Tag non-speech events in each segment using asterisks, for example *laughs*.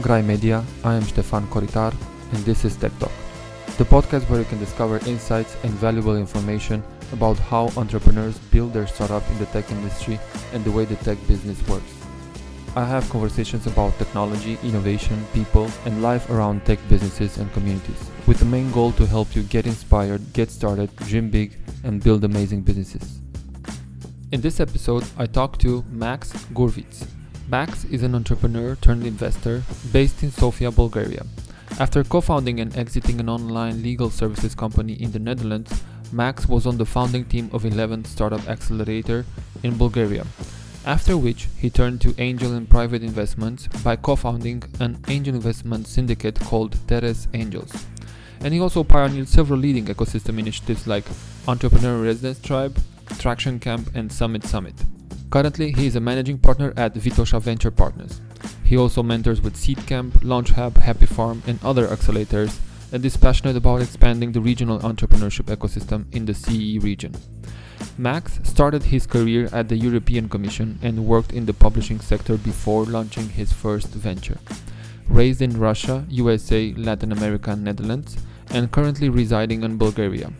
From Grai Media, I am Stefan Koritar, and this is Tech Talk, the podcast where you can discover insights and valuable information about how entrepreneurs build their startup in the tech industry and the way the tech business works. I have conversations about technology, innovation, people, and life around tech businesses and communities, with the main goal to help you get inspired, get started, dream big, and build amazing businesses. In this episode, I talk to Max Gurvits. Max is an entrepreneur turned investor based in Sofia, Bulgaria. After co founding and exiting an online legal services company in the Netherlands, Max was on the founding team of 11 Startup Accelerator in Bulgaria. After which, he turned to angel and private investments by co founding an angel investment syndicate called Teres Angels. And he also pioneered several leading ecosystem initiatives like Entrepreneur Residence Tribe, Traction Camp, and Summit Summit. Currently, he is a managing partner at Vitosha Venture Partners. He also mentors with Seedcamp, Launchhub, Happy Farm, and other accelerators, and is passionate about expanding the regional entrepreneurship ecosystem in the CE region. Max started his career at the European Commission and worked in the publishing sector before launching his first venture. Raised in Russia, USA, Latin America, and Netherlands, and currently residing in Bulgaria,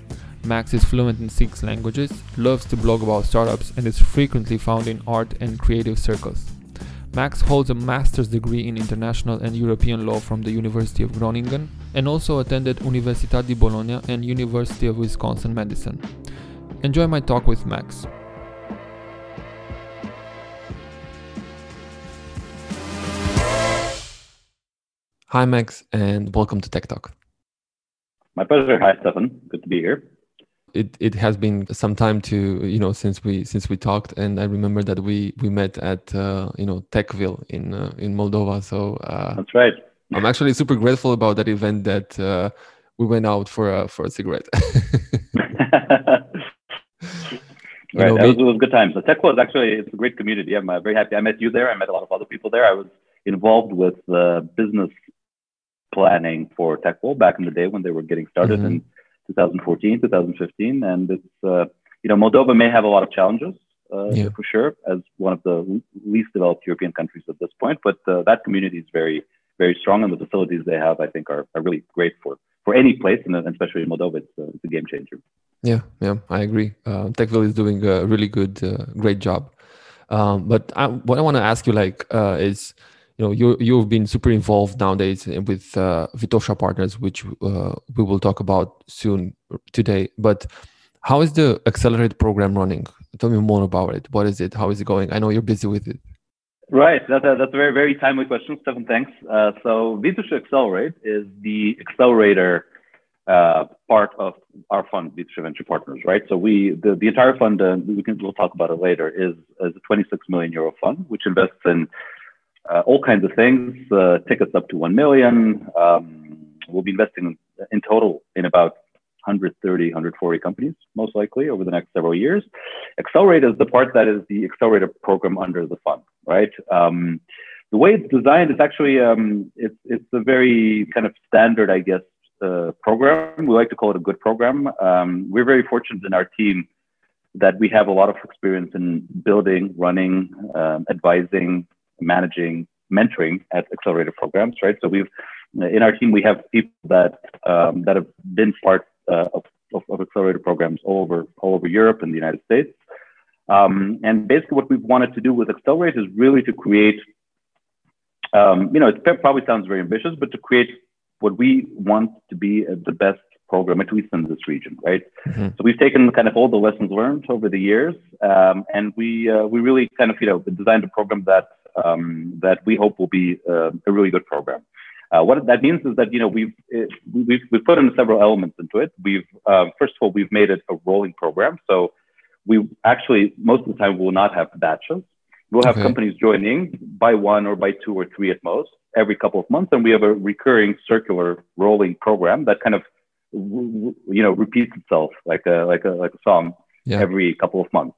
Max is fluent in six languages, loves to blog about startups, and is frequently found in art and creative circles. Max holds a master's degree in international and European law from the University of Groningen and also attended Università di Bologna and University of Wisconsin Madison. Enjoy my talk with Max. Hi, Max, and welcome to Tech Talk. My pleasure. Hi, Stefan. Good to be here it it has been some time to you know since we since we talked and i remember that we we met at uh, you know Tekwill in uh, in moldova. So uh, that's right. I'm actually super grateful about that event that uh, we went out for a for a cigarette. *laughs* *laughs* Right know, was, it was good times. So Tekwill is actually it's a great community. I'm uh, very happy. I met you there. I met a lot of other people there. I was involved with uh, business planning for Tekwill back in the day when they were getting started mm-hmm. and 2014, 2015, and it's uh, you know Moldova may have a lot of challenges uh, yeah. for sure as one of the least developed European countries at this point, but uh, that community is very very strong, and the facilities they have, I think, are, are really great for for any place, and especially in Moldova, it's, uh, it's a game changer. Yeah, yeah, I agree. Uh, Tekwill is doing a really good, uh, great job. Um, but I, what I want to ask you, like, is you know you you've been super involved nowadays with uh, Vitosha partners, which uh, we will talk about soon today. But how is the accelerate program running? Tell me more about it. What is it? How is it going? I know you're busy with it. Right, that's a, that's a very very timely question, Stefan. Thanks. Uh, so Vitosha Accelerate is the accelerator uh, part of our fund, Vitosha Venture Partners. Right. So we the, the entire fund, uh, we can we'll talk about it later, is, is a 26 million euro fund which invests in uh, all kinds of things, uh, tickets up to 1 million. Um, we'll be investing in total in about 130, 140 companies, most likely over the next several years. Accelerate is the part that is the accelerator program under the fund, right? Um, the way it's designed is actually um, it's it's a very kind of standard, I guess, uh, program. We like to call it a good program. Um, we're very fortunate in our team that we have a lot of experience in building, running, um, advising, managing mentoring at accelerator programs, right? So we've in our team we have people that um, that have been part uh, of, of, of, accelerator programs all over all over Europe and the United States. Um, and basically, what we've wanted to do with Accelerate is really to create, um, you know, it probably sounds very ambitious, but to create what we want to be the best program, at least in this region, right? Mm-hmm. So we've taken kind of all the lessons learned over the years, um, and we uh, we really kind of you know designed a program that um, that we hope will be uh, a really good program. Uh, what that means is that you know we've we've, we've put in several elements into it. We've uh, first of all we've made it a rolling program, so we actually most of the time will not have batches. We'll have okay. companies joining by one or by two or three at most every couple of months, and we have a recurring circular rolling program that kind of you know repeats itself like a like a like a song yeah. every couple of months.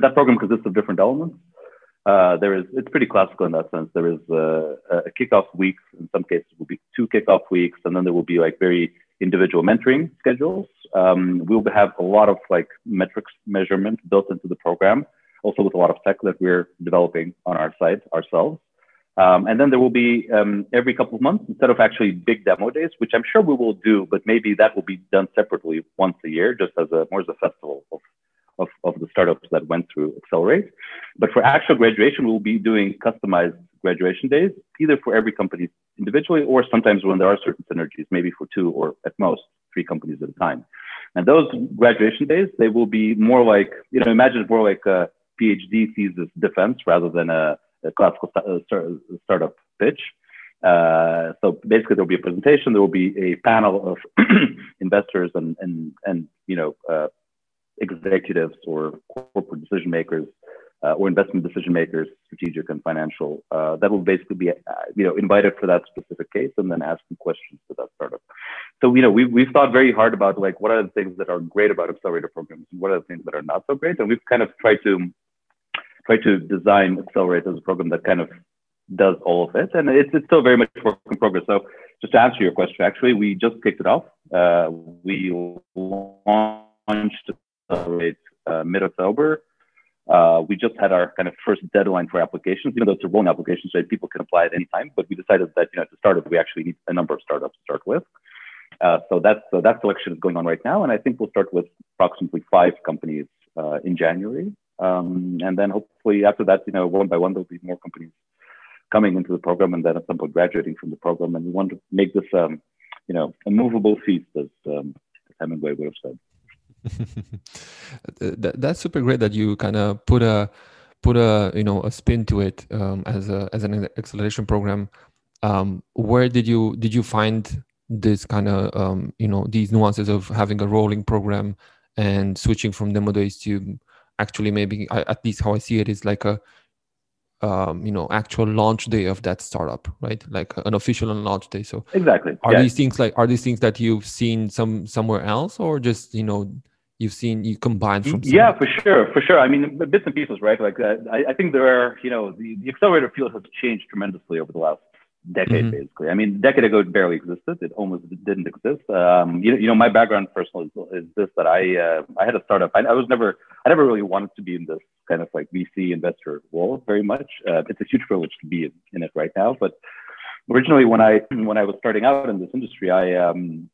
That program consists of different elements. Uh, there is it's pretty classical in that sense. There is uh, a kickoff week. In some cases, will be two kickoff weeks, and then there will be like very individual mentoring schedules. Um, we'll have a lot of like metrics measurement built into the program, also with a lot of tech that we're developing on our site ourselves. Um, and then there will be um, every couple of months, instead of actually big demo days, which I'm sure we will do, but maybe that will be done separately once a year, just as a more as a festival of, of, of the startups that went through Accelerate. But for actual graduation, we'll be doing customized graduation days, either for every company individually, or sometimes when there are certain synergies, maybe for two or at most three companies at a time. And those graduation days, they will be more like, you know, imagine more like a PhD thesis defense rather than a a classical uh, startup pitch. Uh, so basically, there will be a presentation. There will be a panel of *clears throat* investors and and and you know uh, executives or corporate decision makers uh, or investment decision makers, strategic and financial, uh, that will basically be uh, you know invited for that specific case and then asking questions to that startup. So you know we've we've thought very hard about like what are the things that are great about accelerator programs and what are the things that are not so great, and we've kind of tried to try to design Accelerate as a program that kind of does all of it. And it's, it's still very much work in progress. So just to answer your question, actually, we just kicked it off. Uh, we launched Accelerate uh, mid-October. Uh, we just had our kind of first deadline for applications, even though it's a rolling application, so people can apply at any time. But we decided that you know to start it, we actually need a number of startups to start with. Uh, so that's so that selection is going on right now, and I think we'll start with approximately five companies uh, in January. Um, and then hopefully after that, you know, one by one, there'll be more companies coming into the program and then at some point graduating from the program. And we want to make this, um, you know, a movable feast, as, um, Hemingway would have said. *laughs* that, that's super great that you kind of put a put a you know a spin to it um, as a as an acceleration program. Um, where did you did you find this kind of um, you know these nuances of having a rolling program and switching from demo days to actually maybe at least how i see it is like a um, you know actual launch day of that startup right? Like an official launch day. So exactly. are these things like are these things that you've seen some somewhere else or just you know you've seen you combine from yeah for sure for sure i mean bits and pieces right like uh, I, I think there are you know the, the accelerator field has changed tremendously over the last decade mm-hmm. basically. I mean, a decade ago it barely existed. It almost didn't exist. Um, you, you know, my background personally is, is this that I uh, I had a startup. I, I, was never I never really wanted to be in this kind of like VC investor world very much. Uh, it's a huge privilege to be in, in, it right now. But originally, when I when I was starting out in this industry, I um,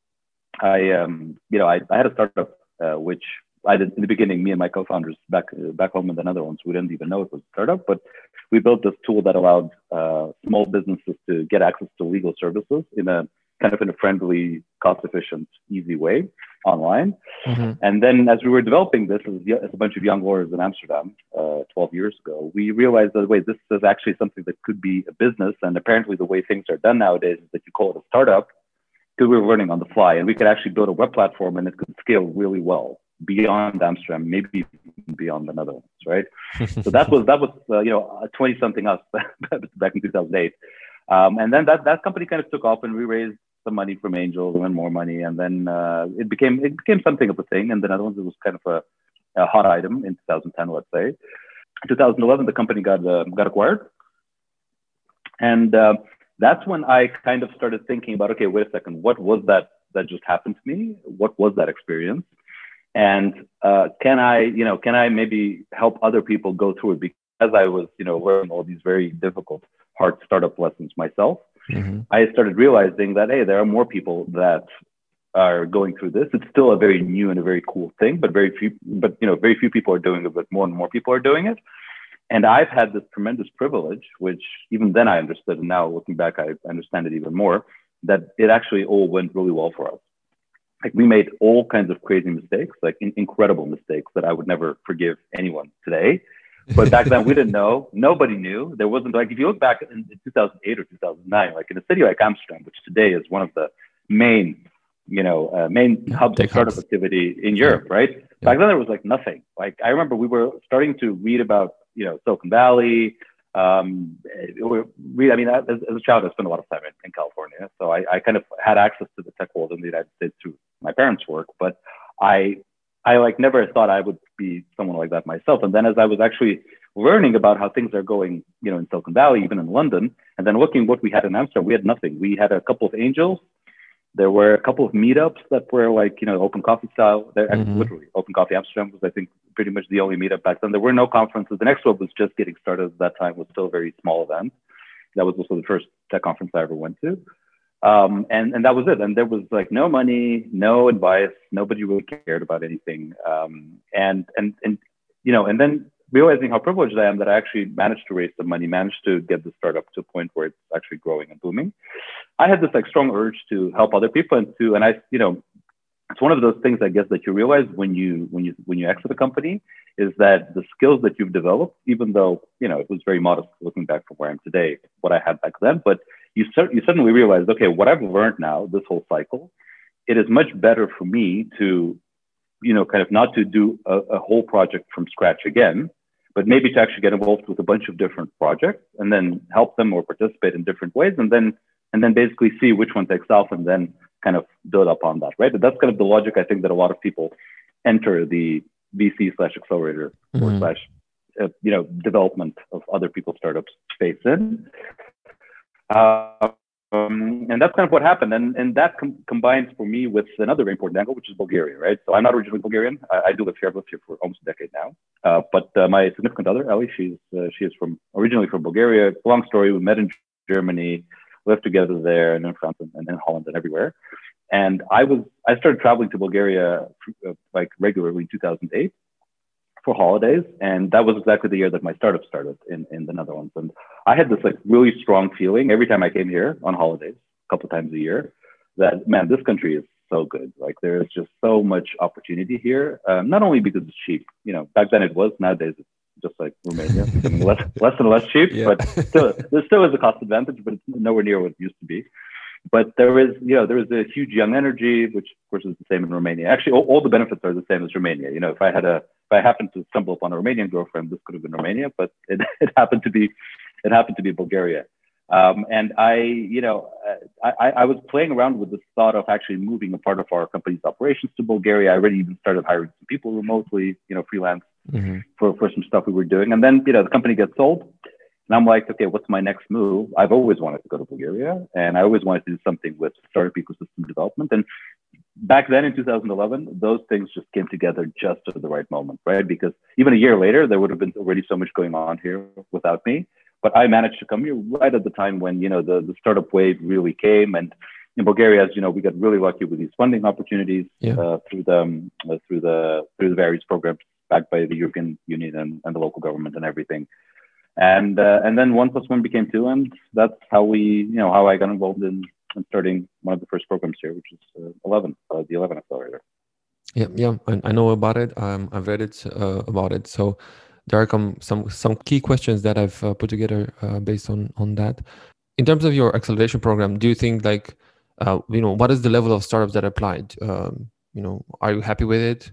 I um, you know I, I had a startup uh, which I did in the beginning, me and my co-founders back back home in the Netherlands, we didn't even know it was a startup, but we built this tool that allowed uh, small businesses to get access to legal services in a kind of in a friendly, cost-efficient, easy way online. Mm-hmm. And then, as we were developing this as, as, a bunch of young lawyers in Amsterdam uh, 12 years ago, we realized that wait, this is actually something that could be a business. And apparently, the way things are done nowadays is that you call it a startup because we were learning on the fly, and we could actually build a web platform and it could scale really well beyond Amsterdam, maybe beyond the Netherlands, right? *laughs* so that was that was uh, you know twenty something us *laughs* back in two thousand eight, um, and then that that company kind of took off, and we raised some money from angels and then more money, and then uh, it became it became something of a thing. In the Netherlands, it was kind of a, a hot item in 2010, let's say. In 2011, the company got uh, got acquired, and uh, that's when I kind of started thinking about okay, wait a second, what was that that just happened to me? What was that experience? and uh, can i you know can i maybe help other people go through it because i was you know learning all these very difficult hard startup lessons myself mm-hmm. i started realizing that hey there are more people that are going through this it's still a very new and a very cool thing but very few but you know very few people are doing it but more and more people are doing it and i've had this tremendous privilege which even then i understood and now looking back i understand it even more that it actually all went really well for us like we made all kinds of crazy mistakes, like in, incredible mistakes that I would never forgive anyone today. But back then we didn't know. Nobody knew. There wasn't like if you look back in 2008 or 2009, like in a city like Amsterdam, which today is one of the main, you know, uh, main hubs of startup hubs. activity in Europe, right? Yeah. Back then there was like nothing. Like I remember we were starting to read about, you know, Silicon Valley, um, we, I mean, as, as, a child, I spent a lot of time in, in California, so I, I, kind of had access to the tech world in the United States through my parents' work. But I, I like never thought I would be someone like that myself. And then as I was actually learning about how things are going, you know, in Silicon Valley, even in London, and then looking what we had in Amsterdam, we had nothing. We had a couple of angels there were a couple of meetups that were like, you know, open coffee style. There, mm-hmm. literally, Open Coffee Amsterdam was, I think, pretty much the only meetup back then. There were no conferences. The next one was just getting started at that time, was still a very small event. That was also the first tech conference I ever went to. Um, and, and that was it. And there was like no money, no advice. Nobody really cared about anything. Um, and, and, and, you know, and then realizing how privileged I am that I actually managed to raise some money, managed to get the startup to a point where it's actually growing and booming. I had this like strong urge to help other people and to, and I, you know, it's one of those things I guess that you realize when you when you when you exit a company is that the skills that you've developed, even though you know it was very modest looking back from where I'm today, what I had back then, but you you suddenly realize, okay, what I've learned now, this whole cycle, it is much better for me to, you know, kind of not to do a, a whole project from scratch again, but maybe to actually get involved with a bunch of different projects and then help them or participate in different ways, and then and then basically see which one takes off, and then kind of build up on that, right? But that's kind of the logic I think that a lot of people enter the VC slash accelerator mm-hmm. or slash uh, you know development of other people's startups space in. Um, and that's kind of what happened. And, and that com- combines for me with another important angle, which is Bulgaria, right? So I'm not originally Bulgarian. I, I do live here. I've lived here for almost a decade now. Uh, but uh, my significant other, Ellie, she's, uh, she is from originally from Bulgaria. Long story. We met in Germany, lived together there and in France and, and in Holland and everywhere. And I was, I started traveling to Bulgaria uh, like regularly in 2008 for holidays. And that was exactly the year that my startup started in, in the Netherlands. And I had this like really strong feeling every time I came here on holidays, a couple times a year, that man, this country is so good. Like there is just so much opportunity here. Um, not only because it's cheap, you know, back then it was. Nowadays it's just like Romania, *laughs* less less and less cheap. Yeah. But still, there still is a cost advantage, but it's nowhere near what it used to be. But there is, you know, there is a huge young energy, which of course is the same in Romania. Actually, all, all the benefits are the same as Romania. You know, if I had a if I happened to stumble upon a Romanian girlfriend, this could have been Romania, but it, *laughs* it happened to be it happened to be Bulgaria. Um, and I, you know, I, I was playing around with this thought of actually moving a part of our company's operations to Bulgaria. I already even started hiring some people remotely, you know, freelance mm-hmm. for, for some stuff we were doing. And then, you know, the company gets sold. And I'm like, okay, what's my next move? I've always wanted to go to Bulgaria and I always wanted to do something with startup ecosystem development. And back then in 2011, those things just came together just at the right moment, right? Because even a year later, there would have been already so much going on here without me. But I managed to come here right at the time when you know the, the startup wave really came, and in Bulgaria, as you know, we got really lucky with these funding opportunities yeah. uh, through the um, uh, through the through the various programs backed by the European Union and, and the local government and everything. And uh, and then one plus one became two, and that's how we you know how I got involved in I'm starting one of the first programs here, which is uh, 11, uh, the 11 accelerator. Yeah, yeah, I, I know about it. Um, I've read it uh, about it. So there are some some key questions that I've put together based on on that. In terms of your acceleration program, do you think like you know what is the level of startups that applied? Um, you know, are you happy with it?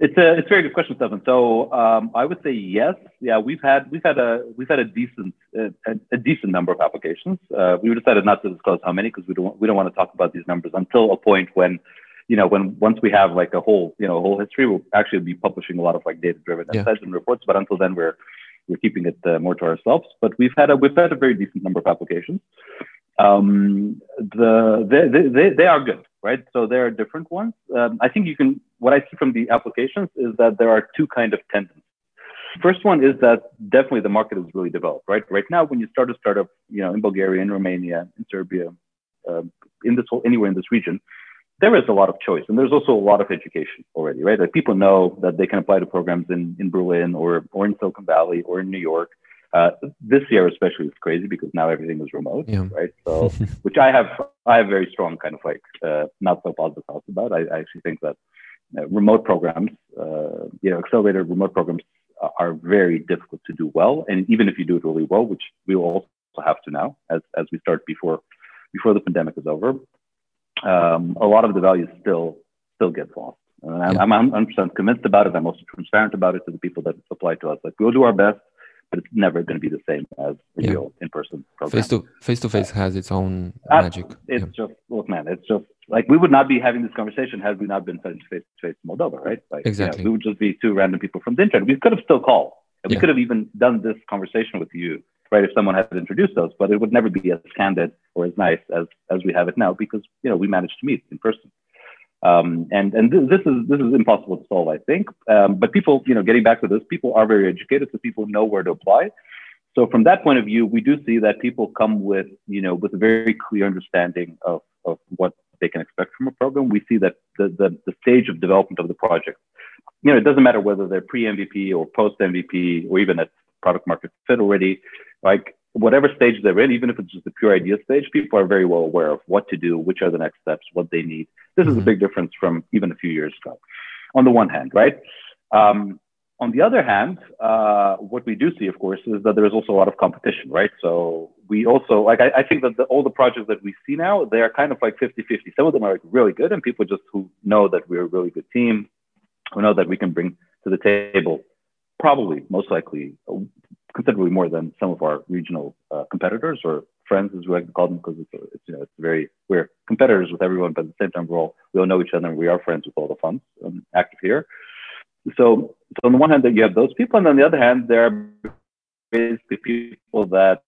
It's a it's a very good question, Stefan. So um, I would say yes. Yeah, we've had we've had a we've had a decent a, a decent number of applications. Uh, we decided not to disclose how many because we don't we don't want to talk about these numbers until a point when you know when once we have like a whole you know a whole history, we'll actually be publishing a lot of like data driven yeah. insights and reports. But until then, we're we're keeping it uh, more to ourselves. But we've had a we've had a very decent number of applications. Um, the they, they, they are good right? So there are different ones. Um, I think you can, what I see from the applications is that there are two kind of tendencies. First one is that definitely the market is really developed, right? Right now, when you start a startup, you know, in Bulgaria, in Romania, in Serbia, uh, in this whole, anywhere in this region, there is a lot of choice, and there's also a lot of education already, right? Like people know that they can apply to programs in in Berlin or or in Silicon Valley or in New York, uh, this year especially is crazy because now everything is remote, yeah. right? So, *laughs* which I have, I have very strong kind of like uh, not so positive thoughts about. I, I actually think that remote programs, uh, you know, accelerated remote programs are very difficult to do well, and even if you do it really well, which we will also have to now as as we start before before the pandemic is over, um, a lot of the value still still gets lost. And I'm, yeah. I'm 100% convinced about it. I'm also transparent about it to the people that apply to us. Like we'll do our best but it's never going to be the same as yeah. real in-person program. Face to face to face has its own uh, magic. It's yeah. just look, man. It's just like we would not be having this conversation had we not been face to face in Moldova, right? Like, exactly. You know, we would just be two random people from the internet. We could have still called, and we could have even done this conversation with you, right? If someone had introduced us, but it would never be as candid or as nice as as we have it now because you know we managed to meet in person. Um, and and th- this is this is impossible to solve, I think. Um, but people, you know, getting back to this, people are very educated, so people know where to apply. So from that point of view, we do see that people come with, you know, with a very clear understanding of, of what they can expect from a program. We see that the, the, the stage of development of the project, you know, it doesn't matter whether they're pre-MVP or post-MVP or even at product market fit already, like whatever stage they're in, even if it's just the pure idea stage, people are very well aware of what to do, which are the next steps, what they need. This mm-hmm. is a mm-hmm. big difference from even a few years ago. On the one hand, right? Um, on the other hand, uh, what we do see, of course, is that there is also a lot of competition, right? So we also, like, I, I think that the, all the projects that we see now, they are kind of like 50 50. Some of them are like really good, and people just who know that we're a really good team, who know that we can bring to the table probably, most likely, considerably more than some of our regional uh, competitors or friends, as we like to call them, because it's, it's, you know, it's very, we're competitors with everyone, but at the same time, we're all, we all know each other and we are friends with all the funds um, active here so, so on the one hand, that you have those people, and on the other hand, there are basically people that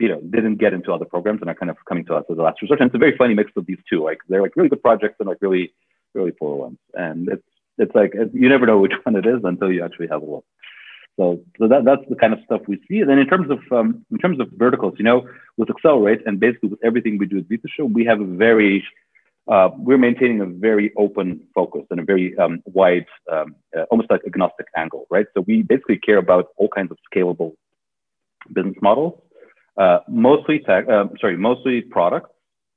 you know didn't get into other programs and are kind of coming to us as a last resort. And it's a very funny mix of these two. Like they're like really good projects and like really really poor ones. And it's it's like you never know which *laughs* one it is until you actually have a look. So, so that, that's the kind of stuff we see. And then in terms of um, in terms of verticals, you know, with Accelerate and basically with everything we do at Show, we have a very uh, we're maintaining a very open focus and a very um, wide, um, uh, almost like agnostic angle, right? So we basically care about all kinds of scalable business models, uh, mostly tech, uh, sorry, mostly products,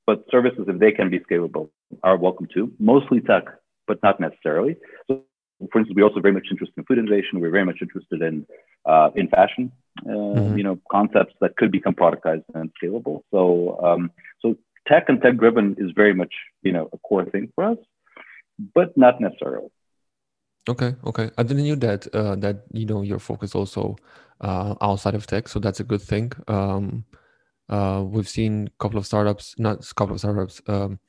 but services, if they can be scalable, are welcome too. Mostly tech, but not necessarily. So, for instance, we're also very much interested in food innovation. We're very much interested in uh, in fashion, uh, mm-hmm. you know, concepts that could become productized and scalable. So, um, so tech and tech driven is very much you know a core thing for us, but not necessarily. Okay, okay. I didn't know that uh, that you know your focus also uh, outside of tech, so that's a good thing. Um, uh, we've seen a couple of startups, not a couple of startups, um,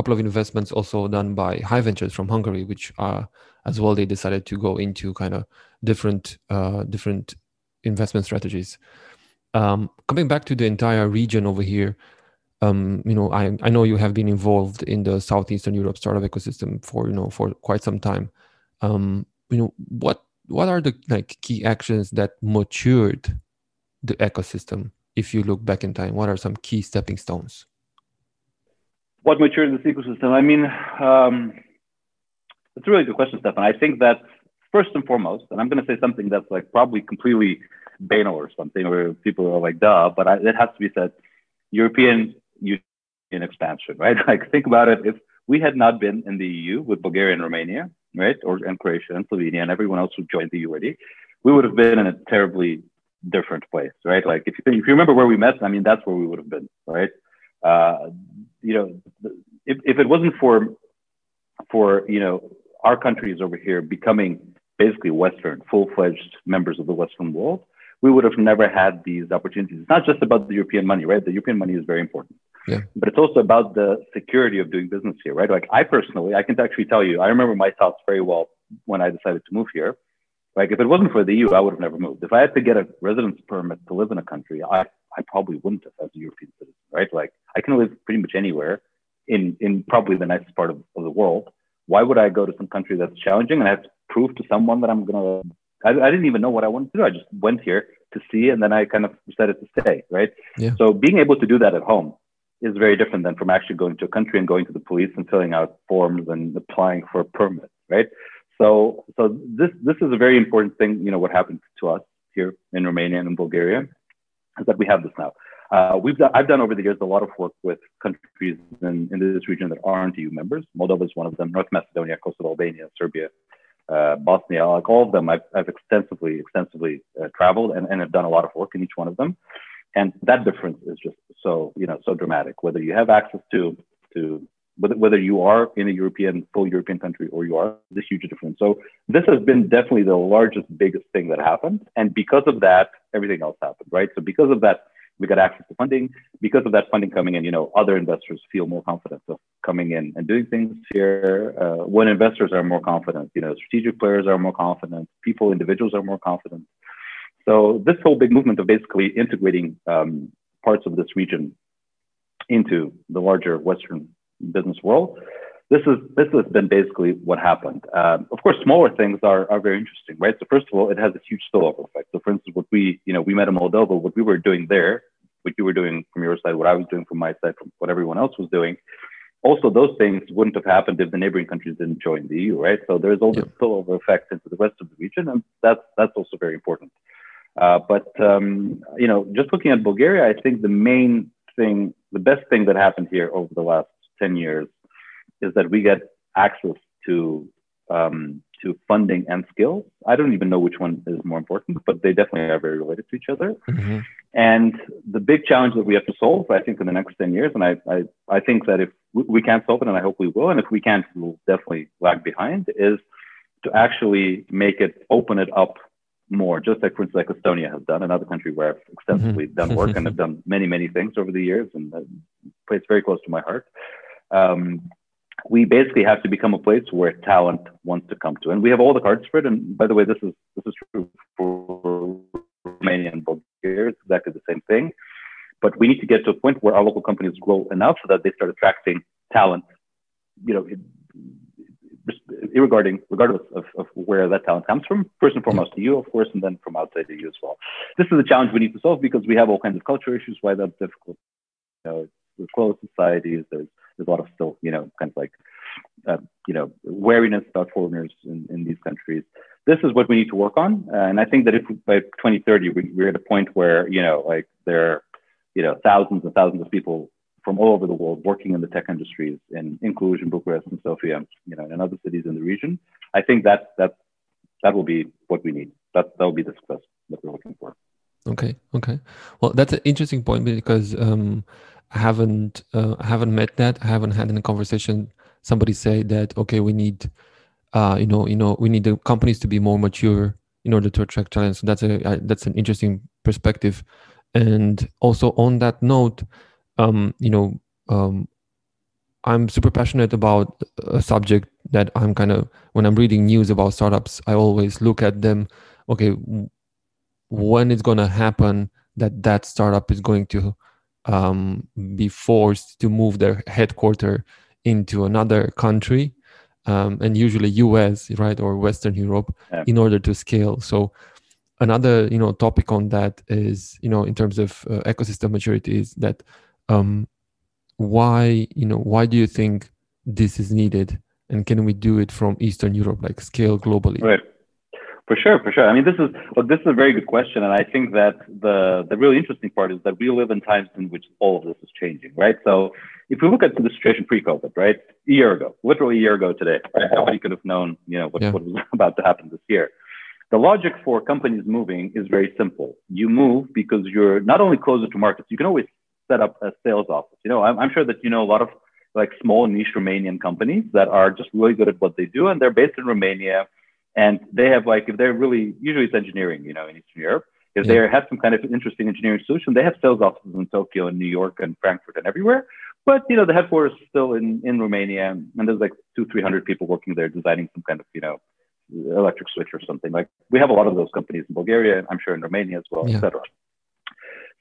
couple of investments also done by Hiventures from Hungary, which are as well they decided to go into kind of different uh, different investment strategies. Um, coming back to the entire region over here, um, you know, I, I know you have been involved in the Southeastern Europe startup ecosystem for, you know, for quite some time. Um, you know, what, what are the like key actions that matured the ecosystem? If you look back in time, what are some key stepping stones? What matured this ecosystem? I mean, um, it's a really good question, Stefan. I think that first and foremost, and I'm going to say something that's like probably completely banal or something, where people are like, duh, but I, it has to be said. European Union expansion, right? *laughs* Like think about it. If we had not been in the EU with Bulgaria and Romania, right, or and Croatia and Slovenia and everyone else who joined the EU already, we would have been in a terribly different place, right? Like if you think, if you remember where we met, I mean that's where we would have been, right? Uh, you know, if if it wasn't for for you know our countries over here becoming basically Western, full-fledged members of the Western world, we would have never had these opportunities. It's not just about the European money, right? The European money is very important. Yeah. But it's also about the security of doing business here, right? Like I personally, I can actually tell you, I remember my thoughts very well when I decided to move here. Like if it wasn't for the EU, I would have never moved. If I had to get a residence permit to live in a country, I, I probably wouldn't have as a European citizen, right? Like I can live pretty much anywhere in, in probably the nicest part of, of the world. Why would I go to some country that's challenging and I have to prove to someone that I'm going to I, didn't even know what I wanted to do. I just went here to see, and then I kind of decided to stay. Right. Yeah. So being able to do that at home is very different than from actually going to a country and going to the police and filling out forms and applying for a permit. Right. So so this this is a very important thing. You know what happened to us here in Romania and in Bulgaria that we have this now. Uh, we've done, I've done over the years a lot of work with countries in, in this region that aren't EU members. Moldova is one of them. North Macedonia, Kosovo, Albania, Serbia, uh, Bosnia, like all of them, I've, I've extensively, extensively uh, traveled and, and have done a lot of work in each one of them. And that difference is just so, you know, so dramatic. Whether you have access to, to whether, you are in a European, full European country or you are, this huge difference. So this has been definitely the largest, biggest thing that happened. And because of that, everything else happened, right? So because of that, we got access to funding. Because of that funding coming in, you know, other investors feel more confident of coming in and doing things here. Uh, when investors are more confident, you know, strategic players are more confident, people, individuals are more confident. So this whole big movement of basically integrating um, parts of this region into the larger Western business world this is this has been basically what happened. Um, of course, smaller things are, are very interesting, right? So first of all, it has a huge spillover effect. So for instance, what we you know we met in Moldova, what we were doing there, what you were doing from your side, what I was doing from my side, from what everyone else was doing. Also, those things wouldn't have happened if the neighboring countries didn't join the EU, right? So there's all this spillover effect into the rest of the region, and that's that's also very important. Uh, but um, you know, just looking at Bulgaria, I think the main thing, the best thing that happened here over the last ten years is that we get access to um, to funding and skills. I don't even know which one is more important, but they definitely are very related to each other. Mm-hmm. And the big challenge that we have to solve, I think, in the next 10 years, and I, I, I think that if we, can't solve it, and I hope we will, and if we can't, we'll definitely lag behind, is to actually make it, open it up more, just like, for instance, like Estonia has done, another country where I've extensively mm-hmm. done work and have *laughs* done many, many things over the years, and it's very close to my heart. Um, we basically have to become a place where talent wants to come to. And we have all the cards for it. And by the way, this is this is true for Romania and Bulgaria. It's exactly the same thing. But we need to get to a point where our local companies grow enough so that they start attracting talent, you know, regarding regardless of, of where that talent comes from. First and foremost to EU, of course, and then from outside the EU as well. This is a challenge we need to solve because we have all kinds of culture issues. Why that's difficult? You know, it's closed societies. There's there's a lot of still, you know, kind of like, uh, you know, wariness about foreigners in, in these countries. This is what we need to work on. Uh, and I think that if by 2030, we, we're at a point where, you know, like there are, you know, thousands and thousands of people from all over the world working in the tech industries in, inclusion, Bucharest, and Sofia, you know, and other cities in the region. I think that that that will be what we need. That that will be the success that we're looking for. Okay. Okay. Well, that's an interesting point because um, I haven't uh, I haven't met that. I haven't had any conversation. Somebody say that okay, we need, uh, you know, you know, we need the companies to be more mature in order to attract talent. So that's a, a that's an interesting perspective. And also on that note, um, you know, um, I'm super passionate about a subject that I'm kind of when I'm reading news about startups, I always look at them. Okay, when it's gonna happen that that startup is going to um, be forced to move their headquarters into another country um, and usually us right or western europe yeah. in order to scale. So another you know topic on that is you know in terms of uh, ecosystem maturity is that um, why you know why do you think this is needed and can we do it from eastern europe like scale globally? Right for sure, for sure. I mean, this is well, this is a very good question, and I think that the the really interesting part is that we live in times in which all of this is changing, right? So, if we look at the situation pre-COVID, right, a year ago, literally a year ago today, right, nobody could have known, you know, what, yeah. what was *laughs* about to happen this year. The logic for companies moving is very simple. You move because you're not only closer to markets, you can always set up a sales office. You know, I'm, I'm sure that you know a lot of like small niche Romanian companies that are just really good at what they do, and they're based in Romania and they have like if they're really usually it's engineering, you know, in Eastern Europe. If yeah. they have some kind of interesting engineering solution, they have sales offices in Tokyo and New York and Frankfurt and everywhere. But you know, the headquarters is still in, in Romania, and there's like two, three hundred people working there designing some kind of you know electric switch or something. Like we have a lot of those companies in Bulgaria, I'm sure in Romania as well, yeah. etc.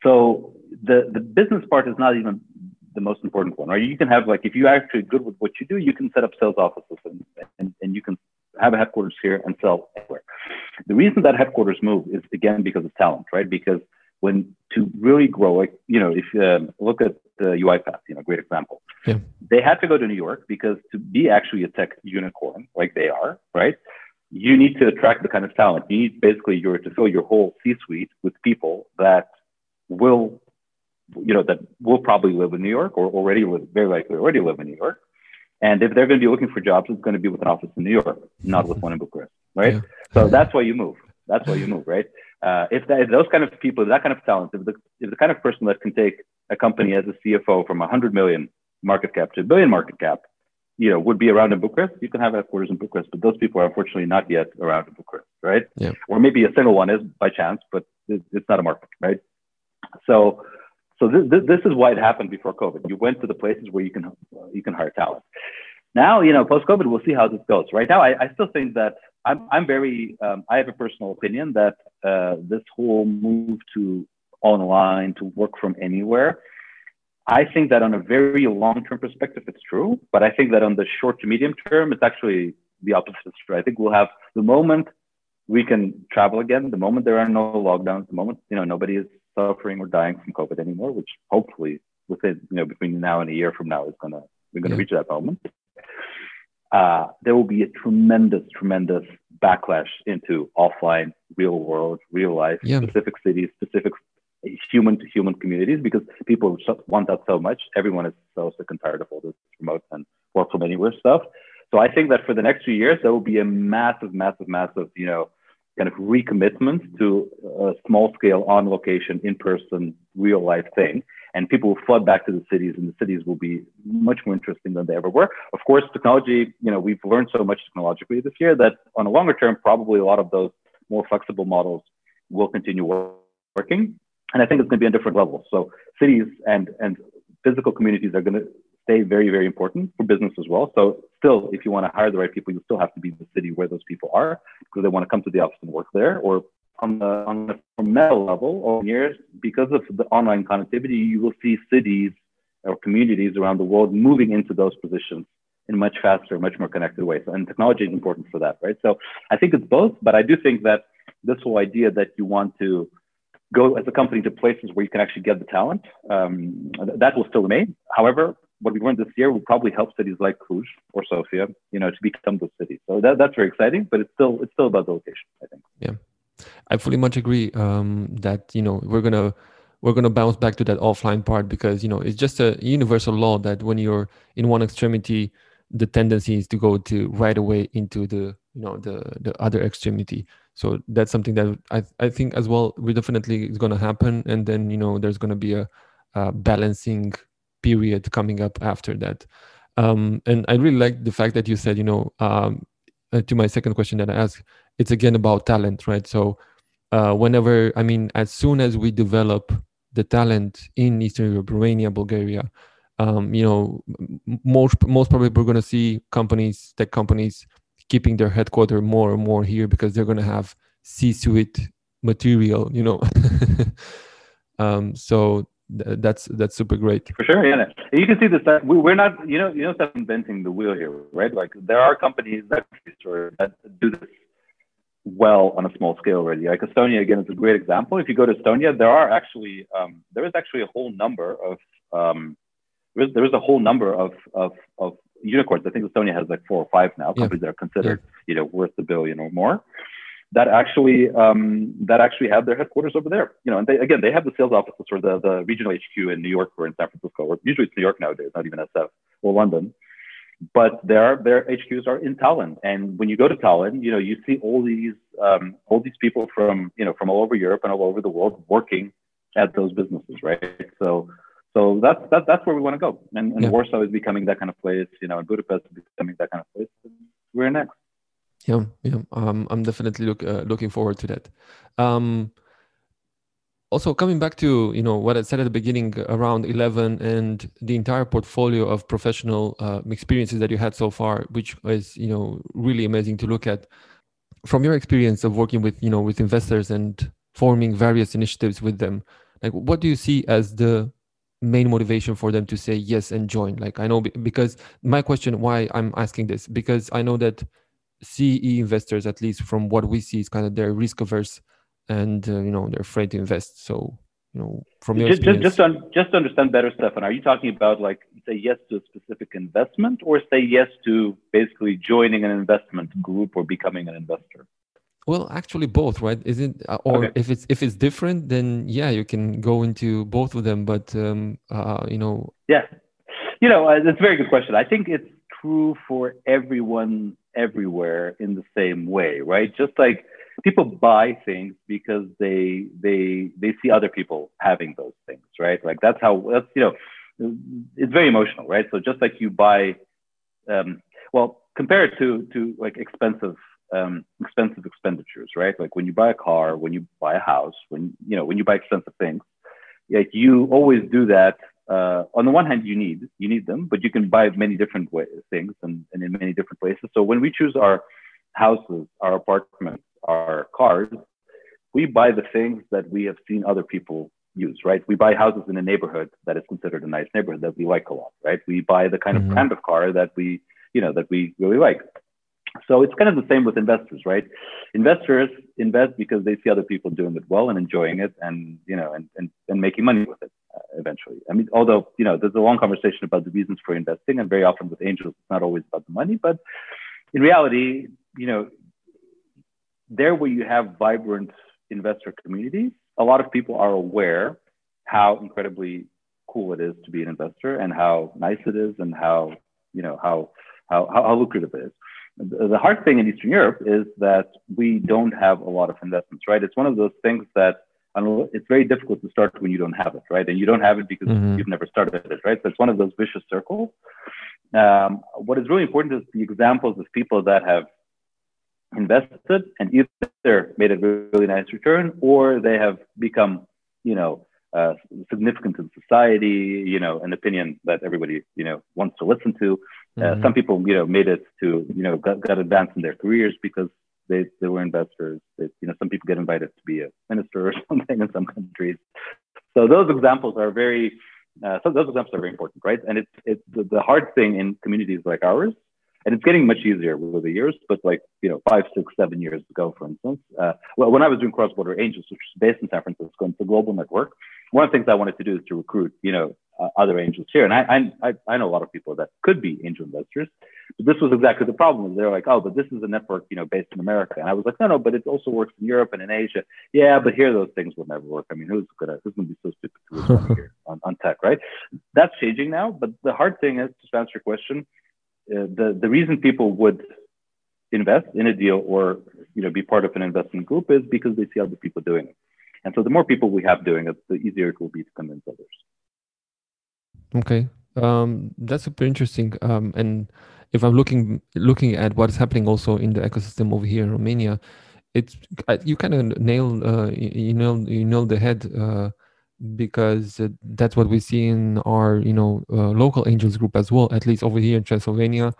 So the the business part is not even the most important one, right? You can have like if you're actually good with what you do, you can set up sales offices and, and, and you can have a headquarters here and sell everywhere. The reason that headquarters move is again because of talent, right? Because when to really grow, like you know, if um, look at the UiPath, you know, great example. Yeah. They had to go to New York because to be actually a tech unicorn like they are, right? You need to attract the kind of talent. You need basically your to fill your whole C-suite with people that will, you know, that will probably live in New York or already live, very likely already live in New York, and if they're going to be looking for jobs, it's going to be with an office in New York, not with one in Bucharest, right? Yeah. So that's why you move. That's why you move, right? Uh, if, that, if those kind of people, that kind of talent, if the, if the kind of person that can take a company as a CFO from 100 million market cap to a billion market cap, you know, would be around in Bucharest, you can have headquarters in Bucharest, but those people are unfortunately not yet around in Bucharest, right? Yeah. Or maybe a single one is by chance, but it's not a market, right? So so this, this, this, is why it happened before COVID. You went to the places where you can uh, you can hire talent. Now, you know, post COVID, we'll see how this goes. Right now, I, I still think that I'm I'm very um, I have a personal opinion that uh, this whole move to online to work from anywhere. I think that on a very long term perspective, it's true. But I think that on the short to medium term, it's actually the opposite true. I think we'll have the moment we can travel again, the moment there are no lockdowns, the moment you know nobody is suffering or dying from COVID anymore, which hopefully within you know between now and a year from now is gonna we're gonna yeah. reach that moment. Uh, there will be a tremendous, tremendous backlash into offline, real world, real life, yeah. specific cities, specific human to human communities because people want that so much. Everyone is so sick and tired of all this remote and work from anywhere stuff. So I think that for the next few years, there will be a massive, massive, massive, you know, kind of recommitment to a small scale, on location, in person, real life thing. And people will flood back to the cities, and the cities will be much more interesting than they ever were. Of course, technology, you know, we've learned so much technologically this year that on a longer term, probably a lot of those more flexible models will continue working. And I think it's going to be on different levels. So cities and, and physical communities are going to stay very, very important for business as well. So still, if you want to hire the right people, you still have to be in the city where those people are because they want to come to the office and work there. Or on the on the meta level, over years, because of the online connectivity, you will see cities or communities around the world moving into those positions in much faster, much more connected ways. And technology is important for that, right? So I think it's both, but I do think that this whole idea that you want to go as a company to places where you can actually get the talent. Um, that will still remain. However, what we learned this year will probably help cities like Cluj or Sofia, you know, to become those cities. So that, that's very exciting, but it's still it's still about the location, I think. Yeah, I fully much agree um, that you know we're gonna we're gonna bounce back to that offline part because you know it's just a universal law that when you're in one extremity, the tendency is to go to right away into the you know the the other extremity. So that's something that i i think as well we definitely is to happen. And then you know there's to be a, a, balancing period coming up after that. Um, and i really like the fact that you said you know um, uh, to my second question that i asked it's again about talent right so uh, whenever i mean as soon as we develop the talent in eastern europe romania bulgaria um, you know most most probably we're going to see companies tech companies keeping their headquarters more and more here because they're going to have C-suite material, you know. *laughs* um, so th- that's that's super great. For sure, yeah. You can see this. That we're not, you know, you know, not inventing the wheel here, right? Like there are companies that do this well on a small scale already. Like Estonia, again, is a great example. If you go to Estonia, there are actually um, there is actually a whole number of um, there is, there is a whole number of, of, of unicorns. I think Estonia has like four or five now yeah. companies that are considered, yeah. you know, worth a billion or more. That actually um, that actually have their headquarters over there. You know, and they, again they have the sales offices or the, the regional HQ in New York or in San Francisco, or usually it's New York nowadays, not even SF or London. But their their HQs are in Tallinn, and when you go to Tallinn, you know you see all these um, all these people from you know from all over Europe and all over the world working at those businesses, right? So so that's that, that's where we want to go. And, and yeah. Warsaw is becoming that kind of place. You know, Budapest is becoming that kind of place. We're next. Yeah, yeah. Um, I'm definitely look uh, looking forward to that. Um, also, coming back to you know what I said at the beginning around Eleven and the entire portfolio of professional uh, experiences that you had so far, which is you know really amazing to look at. From your experience of working with you know with investors and forming various initiatives with them, like what do you see as the main motivation for them to say yes and join like i know because my question why i'm asking this because i know that ce investors at least from what we see is kind of they're risk averse and uh, you know they're afraid to invest so you know from your just just, just, to, just to understand better stefan are you talking about like say yes to a specific investment or say yes to basically joining an investment group or becoming an investor well, actually, both, right? Is it, uh, or okay. if it's if it's different, then yeah, you can go into both of them. But um, uh, you know, yeah, you know, uh, that's a very good question. I think it's true for everyone everywhere in the same way, right? Just like people buy things because they they they see other people having those things, right? Like that's how that's you know, it's very emotional, right? So just like you buy, um, well, compared to to like expensive um, expensive expenditures, right? Like when you buy a car, when you buy a house, when you know when you buy expensive things, like you always do that. Uh, on the one hand, you need you need them, but you can buy many different things and, and in many different places. So when we choose our houses, our apartments, our cars, we buy the things that we have seen other people use, right? We buy houses in a neighborhood that is considered a nice neighborhood that we like a lot, right? We buy the kind mm-hmm. of brand of car that we, you know, that we really like. So it's kind of the same with investors, right? Investors invest because they see other people doing it well and enjoying it, and you know, and and, and making money with it uh, eventually. I mean, although you know, there's a long conversation about the reasons for investing, and very often with angels, it's not always about the money, but in reality, you know, there where you have vibrant investor communities, a lot of people are aware how incredibly cool it is to be an investor and how nice it is and how you know how how, how lucrative it is. The hard thing in Eastern Europe is that we don't have a lot of investments, right? It's one of those things that it's very difficult to start when you don't have it, right? And you don't have it because mm-hmm. you've never started it, right? So it's one of those vicious circles. Um, what is really important is the examples of people that have invested and either made a really nice return or they have become, you know, uh, significant in society, you know, an opinion that everybody, you know, wants to listen to. Uh, mm-hmm. Some people, you know, made it to, you know, got, got advanced in their careers because they, they were investors. They, you know, some people get invited to be a minister or *laughs* something in some countries. So those examples are very, uh, so those examples are very important, right? And it's, it's the, the hard thing in communities like ours and it's getting much easier with the years. But like you know, five, six, seven years ago, for instance, uh, well, when I was doing Cross Border Angels, which is based in San Francisco, and it's a global network. One of the things I wanted to do is to recruit, you know, uh, other angels here, and I, I I know a lot of people that could be angel investors. But this was exactly the problem. They're like, oh, but this is a network, you know, based in America, and I was like, no, no, but it also works in Europe and in Asia. Yeah, but here those things will never work. I mean, who's gonna who's gonna be so stupid to here *laughs* on, on tech, right? That's changing now. But the hard thing is to answer your question uh, the the reason people would invest in a deal or you know be part of an investment group is because they see other people doing it. And so the more people we have doing it, the easier it will be to convince others. Okay, um, that's super interesting. Um, and if I'm looking looking at what is happening also in the ecosystem over here in Romania, it's you kind of nail uh, you know you nail the head uh, because uh, that's what we see in our you know uh, local angels group as well at least over here in transylvania.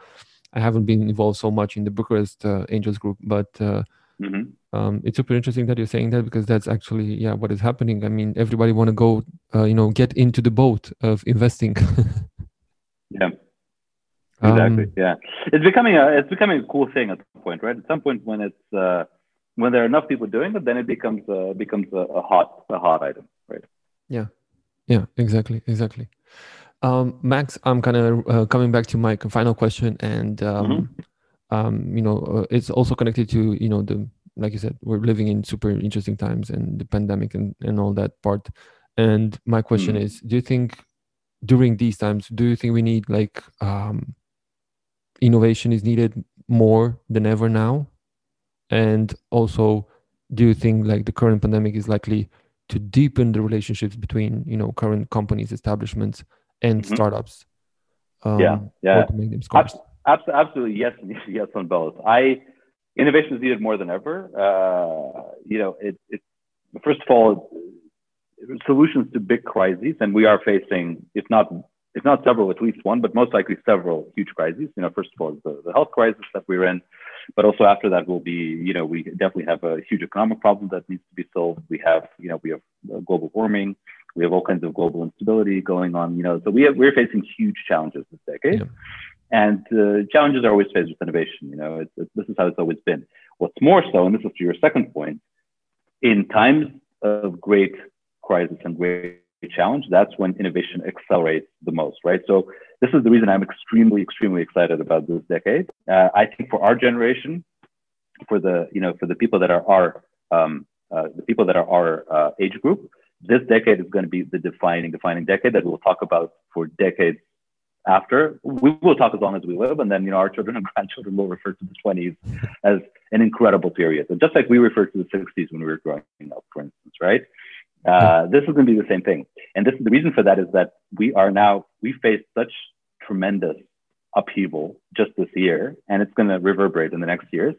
I haven't been involved so much in the bucharest uh, angels group but uh, mm-hmm. um, it's super interesting that you're saying that because that's actually yeah what is happening. I mean everybody want to go uh, you know get into the boat of investing. *laughs* Yeah. Exactly um, yeah. It's becoming a it's becoming a cool thing at some point right? At some point when it's uh, when there are enough people doing it then it becomes uh, becomes a, a hot a hot item right yeah, yeah, exactly, exactly. Um, Max, I'm kind of uh, coming back to my final question, and um, mm-hmm. um, you know, uh, it's also connected to you know the like you said, we're living in super interesting times and the pandemic and and all that part. And my question mm-hmm. is, do you think during these times, do you think we need like um, innovation is needed more than ever now? And also, do you think like the current pandemic is likely to deepen the relationships between you know current companies establishments and mm-hmm. startups. Um, yeah yeah. Abs- absolutely yes *laughs* yes on both. I innovation is needed more than ever. Uh, you know it, it first of all solutions to big crises and we are facing if not if not several at least one but most likely several huge crises. You know first of all the, the health crisis that we're in but also after that will be, you know, we definitely have a huge economic problem that needs to be solved. We have, you know, we have global warming. We have all kinds of global instability going on, you know, so we have, we're facing huge challenges this decade. Yeah. And uh, challenges are always faced with innovation. You know, it's, it's, this is how it's always been. What's more so, and this is to your second point, in times of great crisis and great challenge, that's when innovation accelerates the most, right? So this is the reason I'm extremely, extremely excited about this decade. Uh, I think for our generation, for the you know for the people that are our um, uh, the people that are our uh, age group, this decade is going to be the defining defining decade that we'll talk about for decades after. We will talk as long as we live, and then you know our children and *laughs* grandchildren will refer to the 20s as an incredible period, and just like we refer to the 60s when we were growing up, for instance, right? Uh, this is going to be the same thing. And this the reason for that is that we are now we face such tremendous upheaval just this year, and it's going to reverberate in the next years.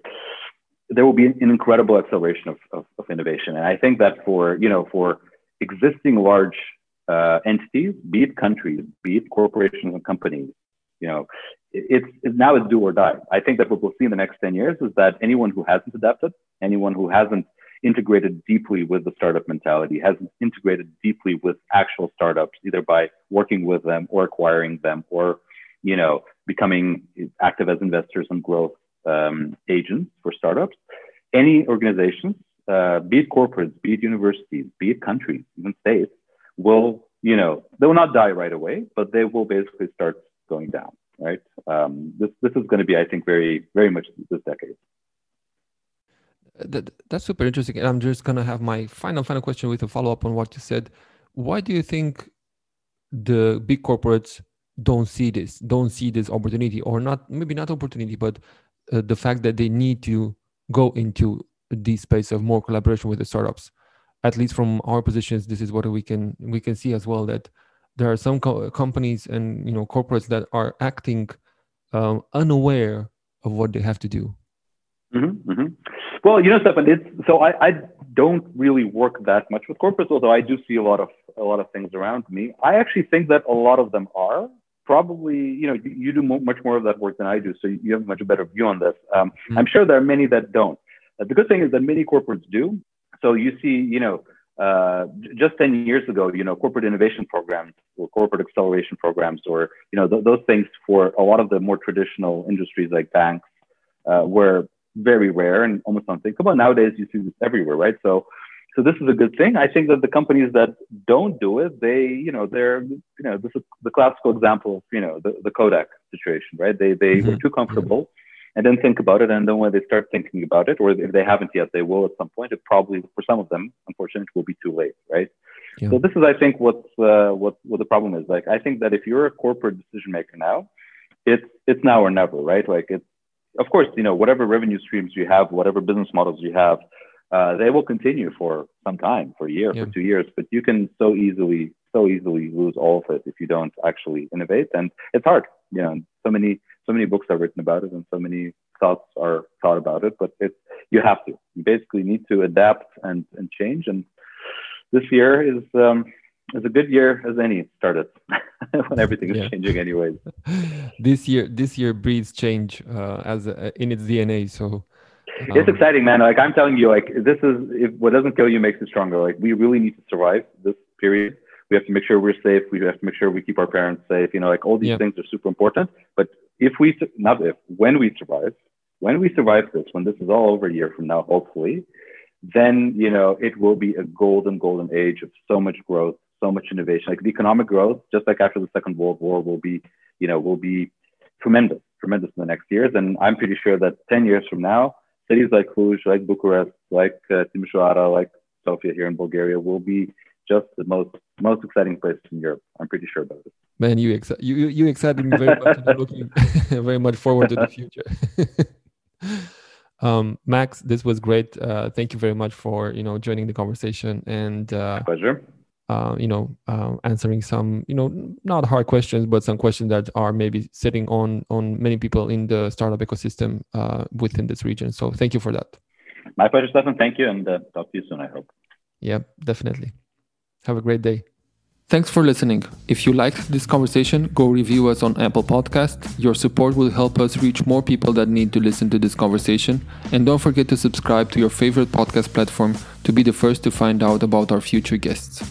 There will be an incredible acceleration of, of, of innovation, and I think that for you know for existing large uh, entities, be it countries, be it corporations and companies, you know, it's, it's now it's do or die. I think that what we'll see in the next ten years is that anyone who hasn't adapted, anyone who hasn't integrated deeply with the startup mentality, has integrated deeply with actual startups, either by working with them or acquiring them or, you know, becoming active as investors and growth um, agents for startups. Any organizations, uh, be it corporates, be it universities, be it countries, even states, will, you know, they will not die right away, but they will basically start going down, right? Um, this, this is going to be, I think, very, very much this decade. That, that's super interesting. And I'm just going to have my final, final question with a follow up on what you said. Why do you think the big corporates don't see this, don't see this opportunity, or not, maybe not opportunity, but uh, the fact that they need to go into this space of more collaboration with the startups? At least from our positions, this is what we can we can see as well that there are some co- companies and you know corporates that are acting um, unaware of what they have to do. Mm-hmm, mm-hmm. Well, you know, Stefan, it's so I, I don't really work that much with corporates, although I do see a lot of a lot of things around me. I actually think that a lot of them are probably, you know, you, you do mo- much more of that work than I do, so you have a much better view on this. Um, mm-hmm. I'm sure there are many that don't. Uh, the good thing is that many corporates do. So you see, you know, uh, just 10 years ago, you know, corporate innovation programs or corporate acceleration programs, or you know, th- those things for a lot of the more traditional industries like banks uh, were very rare and almost unthinkable. Nowadays, you see this everywhere, right? So, so this is a good thing. I think that the companies that don't do it, they, you know, they're, you know, this is the classical example of, you know, the, the Kodak situation, right? They, they mm-hmm. were too comfortable and then think about it. And then when they start thinking about it, or if they haven't yet, they will at some point. It probably, for some of them, unfortunately, will be too late, right? Yeah. So this is, I think, what's uh, what what the problem is. Like, I think that if you're a corporate decision maker now, it's it's now or never, right? Like, it's of course, you know, whatever revenue streams you have, whatever business models you have, uh, they will continue for some time, for a year, yeah. for two years. But you can so easily, so easily lose all of it if you don't actually innovate, and it's hard. You know, so many, so many books are written about it, and so many thoughts are thought about it. But it, you have to. You basically need to adapt and and change. And this year is um, is a good year as any started *laughs* when everything is yeah. changing anyways. *laughs* This year this year breeds change uh, as a, in its dna so um, it's exciting man. Like i'm telling you like this is if what doesn't kill you makes you stronger. Like we really need to survive this period. We have to make sure we're safe. We have to make sure we keep our parents safe you know like all these yeah. things are super important. But if we not if when we survive when we survive this when this is all over a year from now hopefully then you know it will be a golden golden age of so much growth so much innovation. Like the economic growth, just like after the Second World War, will be, you know, will be tremendous, tremendous in the next years. And I'm pretty sure that 10 years from now, cities like Cluj, like Bucharest, like uh, Timisoara, like Sofia here in Bulgaria will be just the most most exciting place in Europe. I'm pretty sure about it. Man, you ex- you you excited me very much. I'm looking *laughs* very much forward to the future. *laughs* um, Max, this was great. Uh, thank you very much for you know joining the conversation and uh, pleasure uh, you know, uh, answering some, you know, not hard questions, but some questions that are maybe sitting on on many people in the startup ecosystem uh, within this region. So thank you for that. My pleasure, Stefan. Thank you, and uh, talk to you soon. I hope. Yeah, definitely. Have a great day. Thanks for listening. If you liked this conversation, go review us on Apple Podcast. Your support will help us reach more people that need to listen to this conversation. And don't forget to subscribe to your favorite podcast platform to be the first to find out about our future guests.